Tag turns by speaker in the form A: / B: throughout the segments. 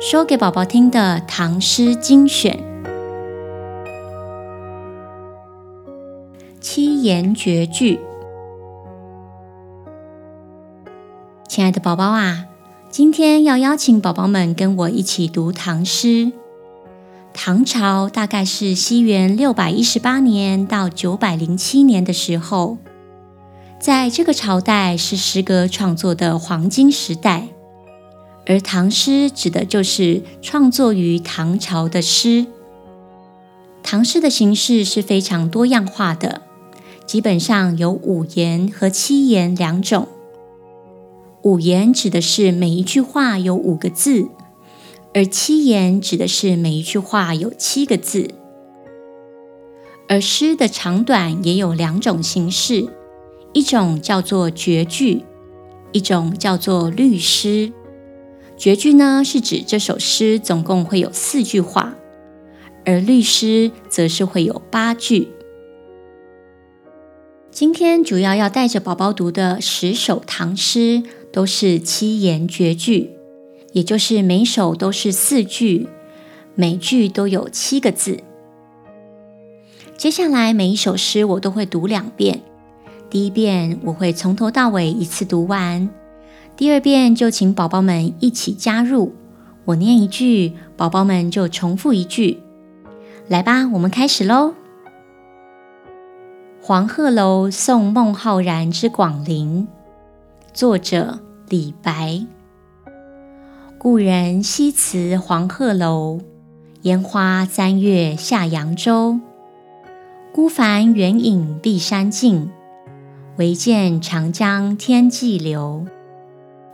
A: 说给宝宝听的唐诗精选，七言绝句。亲爱的宝宝啊，今天要邀请宝宝们跟我一起读唐诗。唐朝大概是西元六百一十八年到九百零七年的时候，在这个朝代是诗歌创作的黄金时代。而唐诗指的就是创作于唐朝的诗。唐诗的形式是非常多样化的，基本上有五言和七言两种。五言指的是每一句话有五个字，而七言指的是每一句话有七个字。而诗的长短也有两种形式，一种叫做绝句，一种叫做律诗。绝句呢，是指这首诗总共会有四句话，而律诗则是会有八句。今天主要要带着宝宝读的十首唐诗都是七言绝句，也就是每首都是四句，每句都有七个字。接下来每一首诗我都会读两遍，第一遍我会从头到尾一次读完。第二遍就请宝宝们一起加入，我念一句，宝宝们就重复一句。来吧，我们开始喽。黄鹤楼送孟浩然之广陵，作者李白。故人西辞黄鹤楼，烟花三月下扬州。孤帆远影碧山尽，唯见长江天际流。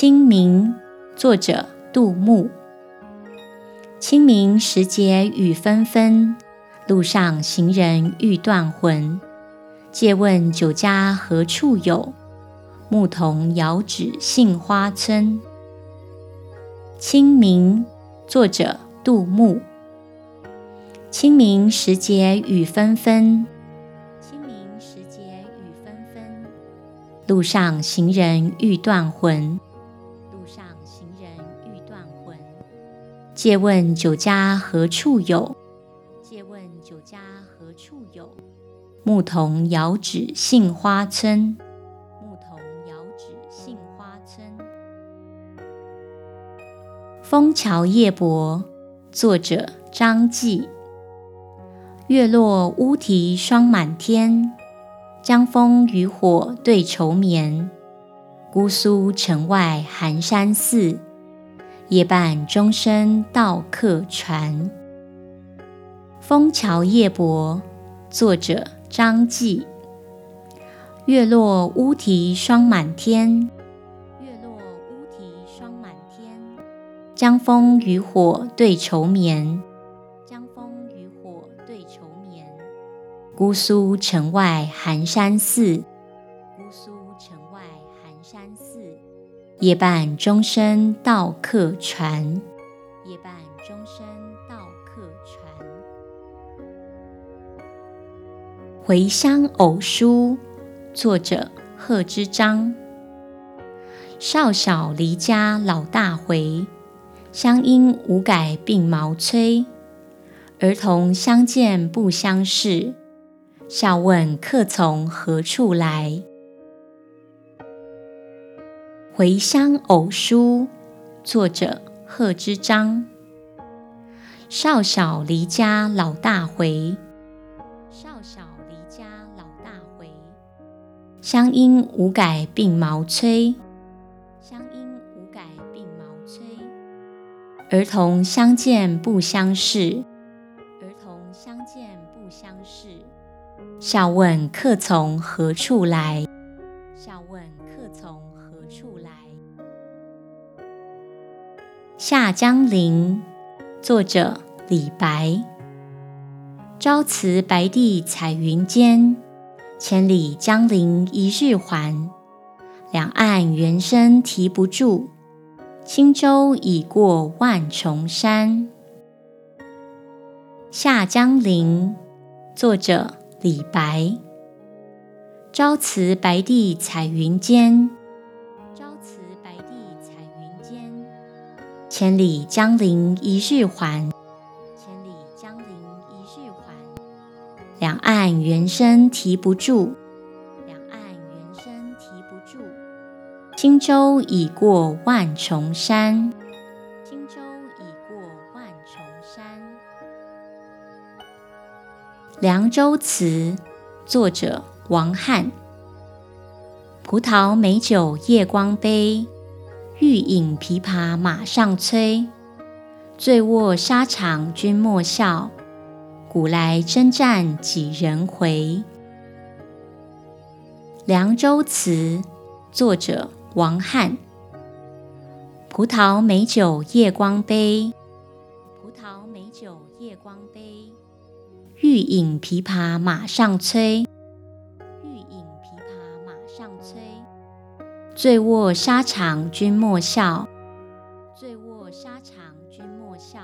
A: 清明，作者杜牧。清明时节雨纷纷，路上行人欲断魂。借问酒家何处有？牧童遥指杏花村。清明，作者杜牧。清明时节雨纷纷，清明时节雨纷纷，路上行人欲断魂。借问酒家何处有？借问酒家何处有？牧童遥指杏花村。牧童遥指杏花村。《枫桥夜泊》作者张继。月落乌啼霜满天，江枫渔火对愁眠。姑苏城外寒山寺。夜半钟声到客船。《枫桥夜泊》作者张继。月落乌啼霜满天，月落乌啼霜满天。江枫渔火对愁眠，江枫渔火对愁眠。姑苏城外寒山寺，夜半钟声到客船，夜半钟声到客船。《回乡偶书》作者贺知章。少小离家老大回，乡音无改鬓毛衰。儿童相见不相识，笑问客从何处来。《回乡偶书》作者贺知章。少小离家老大回，少小离家老大回。乡音无改鬓毛衰，乡音无改鬓毛衰。儿童相见不相识，儿童相见不相识。笑问客从何处来，笑问客从何处来？下江陵，作者李白。朝辞白帝彩云间，千里江陵一日还。两岸猿声啼不住，轻舟已过万重山。下江陵，作者李白。朝辞白帝彩云间。千里江陵一日还，千里江陵一日还。两岸猿声啼不住，两岸猿声啼不住。轻舟已过万重山，轻舟已过万重山。《凉州词》作者王翰。葡萄美酒夜光杯。欲饮琵琶马上催，醉卧沙场君莫笑，古来征战几人回。《凉州词》作者王翰。葡萄美酒夜光杯，葡萄美酒夜光杯。欲饮琵琶马上催。醉卧沙场君莫笑，醉卧沙场君莫笑。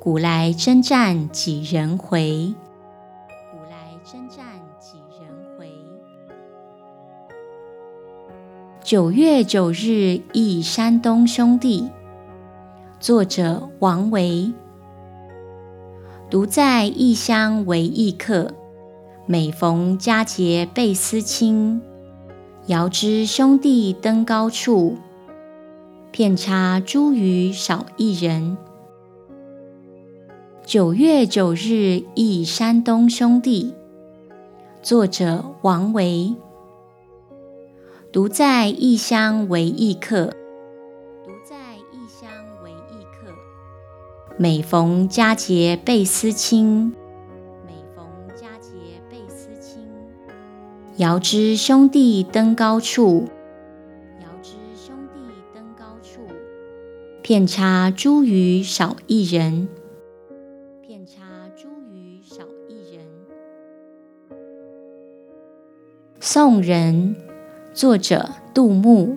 A: 古来征战几人回？古来征战几人回？九月九日忆山东兄弟，作者王维。独在异乡为异客，每逢佳节倍思亲。遥知兄弟登高处，遍插茱萸少一人。九月九日忆山东兄弟，作者王维。独在异乡为异客，独在异乡为异客。每逢佳节倍思亲。遥知兄弟登高处，遥知兄弟登高处。遍插茱萸少一人，遍插茱萸少一人。送人，作者杜牧。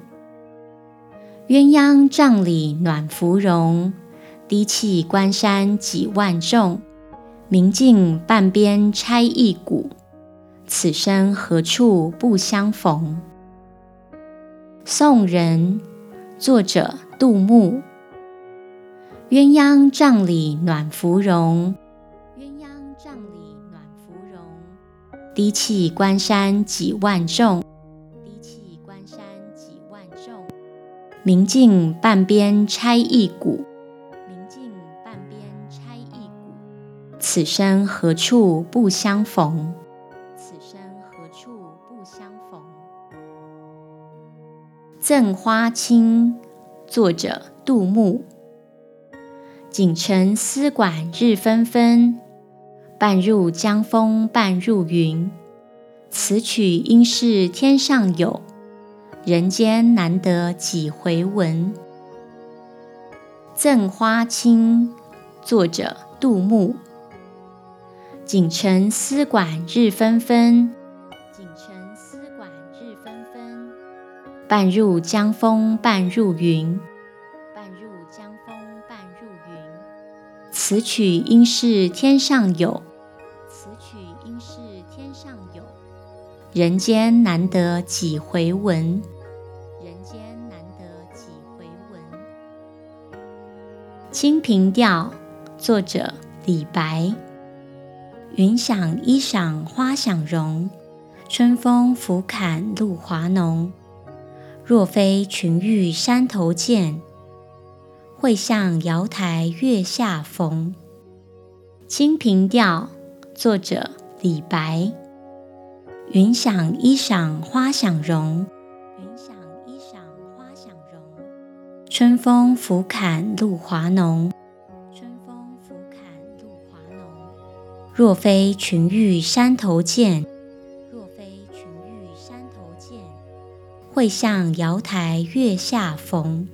A: 鸳鸯帐里暖芙蓉，低泣关山几万重。明镜半边钗一股。此生何处不相逢？送人，作者杜牧。鸳鸯帐里暖芙蓉，鸳鸯帐里暖芙蓉。低泣关山几万重，低泣关山几万重。明镜半边钗一股，明镜半边钗一股。此生何处不相逢？赠花卿，作者杜牧。锦城丝管日纷纷，半入江风半入云。此曲应是天上有，人间难得几回闻。赠花卿，作者杜牧。锦城丝管日纷纷。半入江风半入云，半入江风半入云。此曲应是天上有，此曲应是天上有。人间难得几回闻，人间难得几回闻。《清平调》作者李白。云想衣裳花想容，春风拂槛露华浓。若非群玉山头见，会向瑶台月下逢。《清平调》作者李白。云想衣裳花想容，云想衣裳花想容。春风拂槛露华浓，春风拂槛露华浓。若非群玉山头见。会向瑶台月下逢，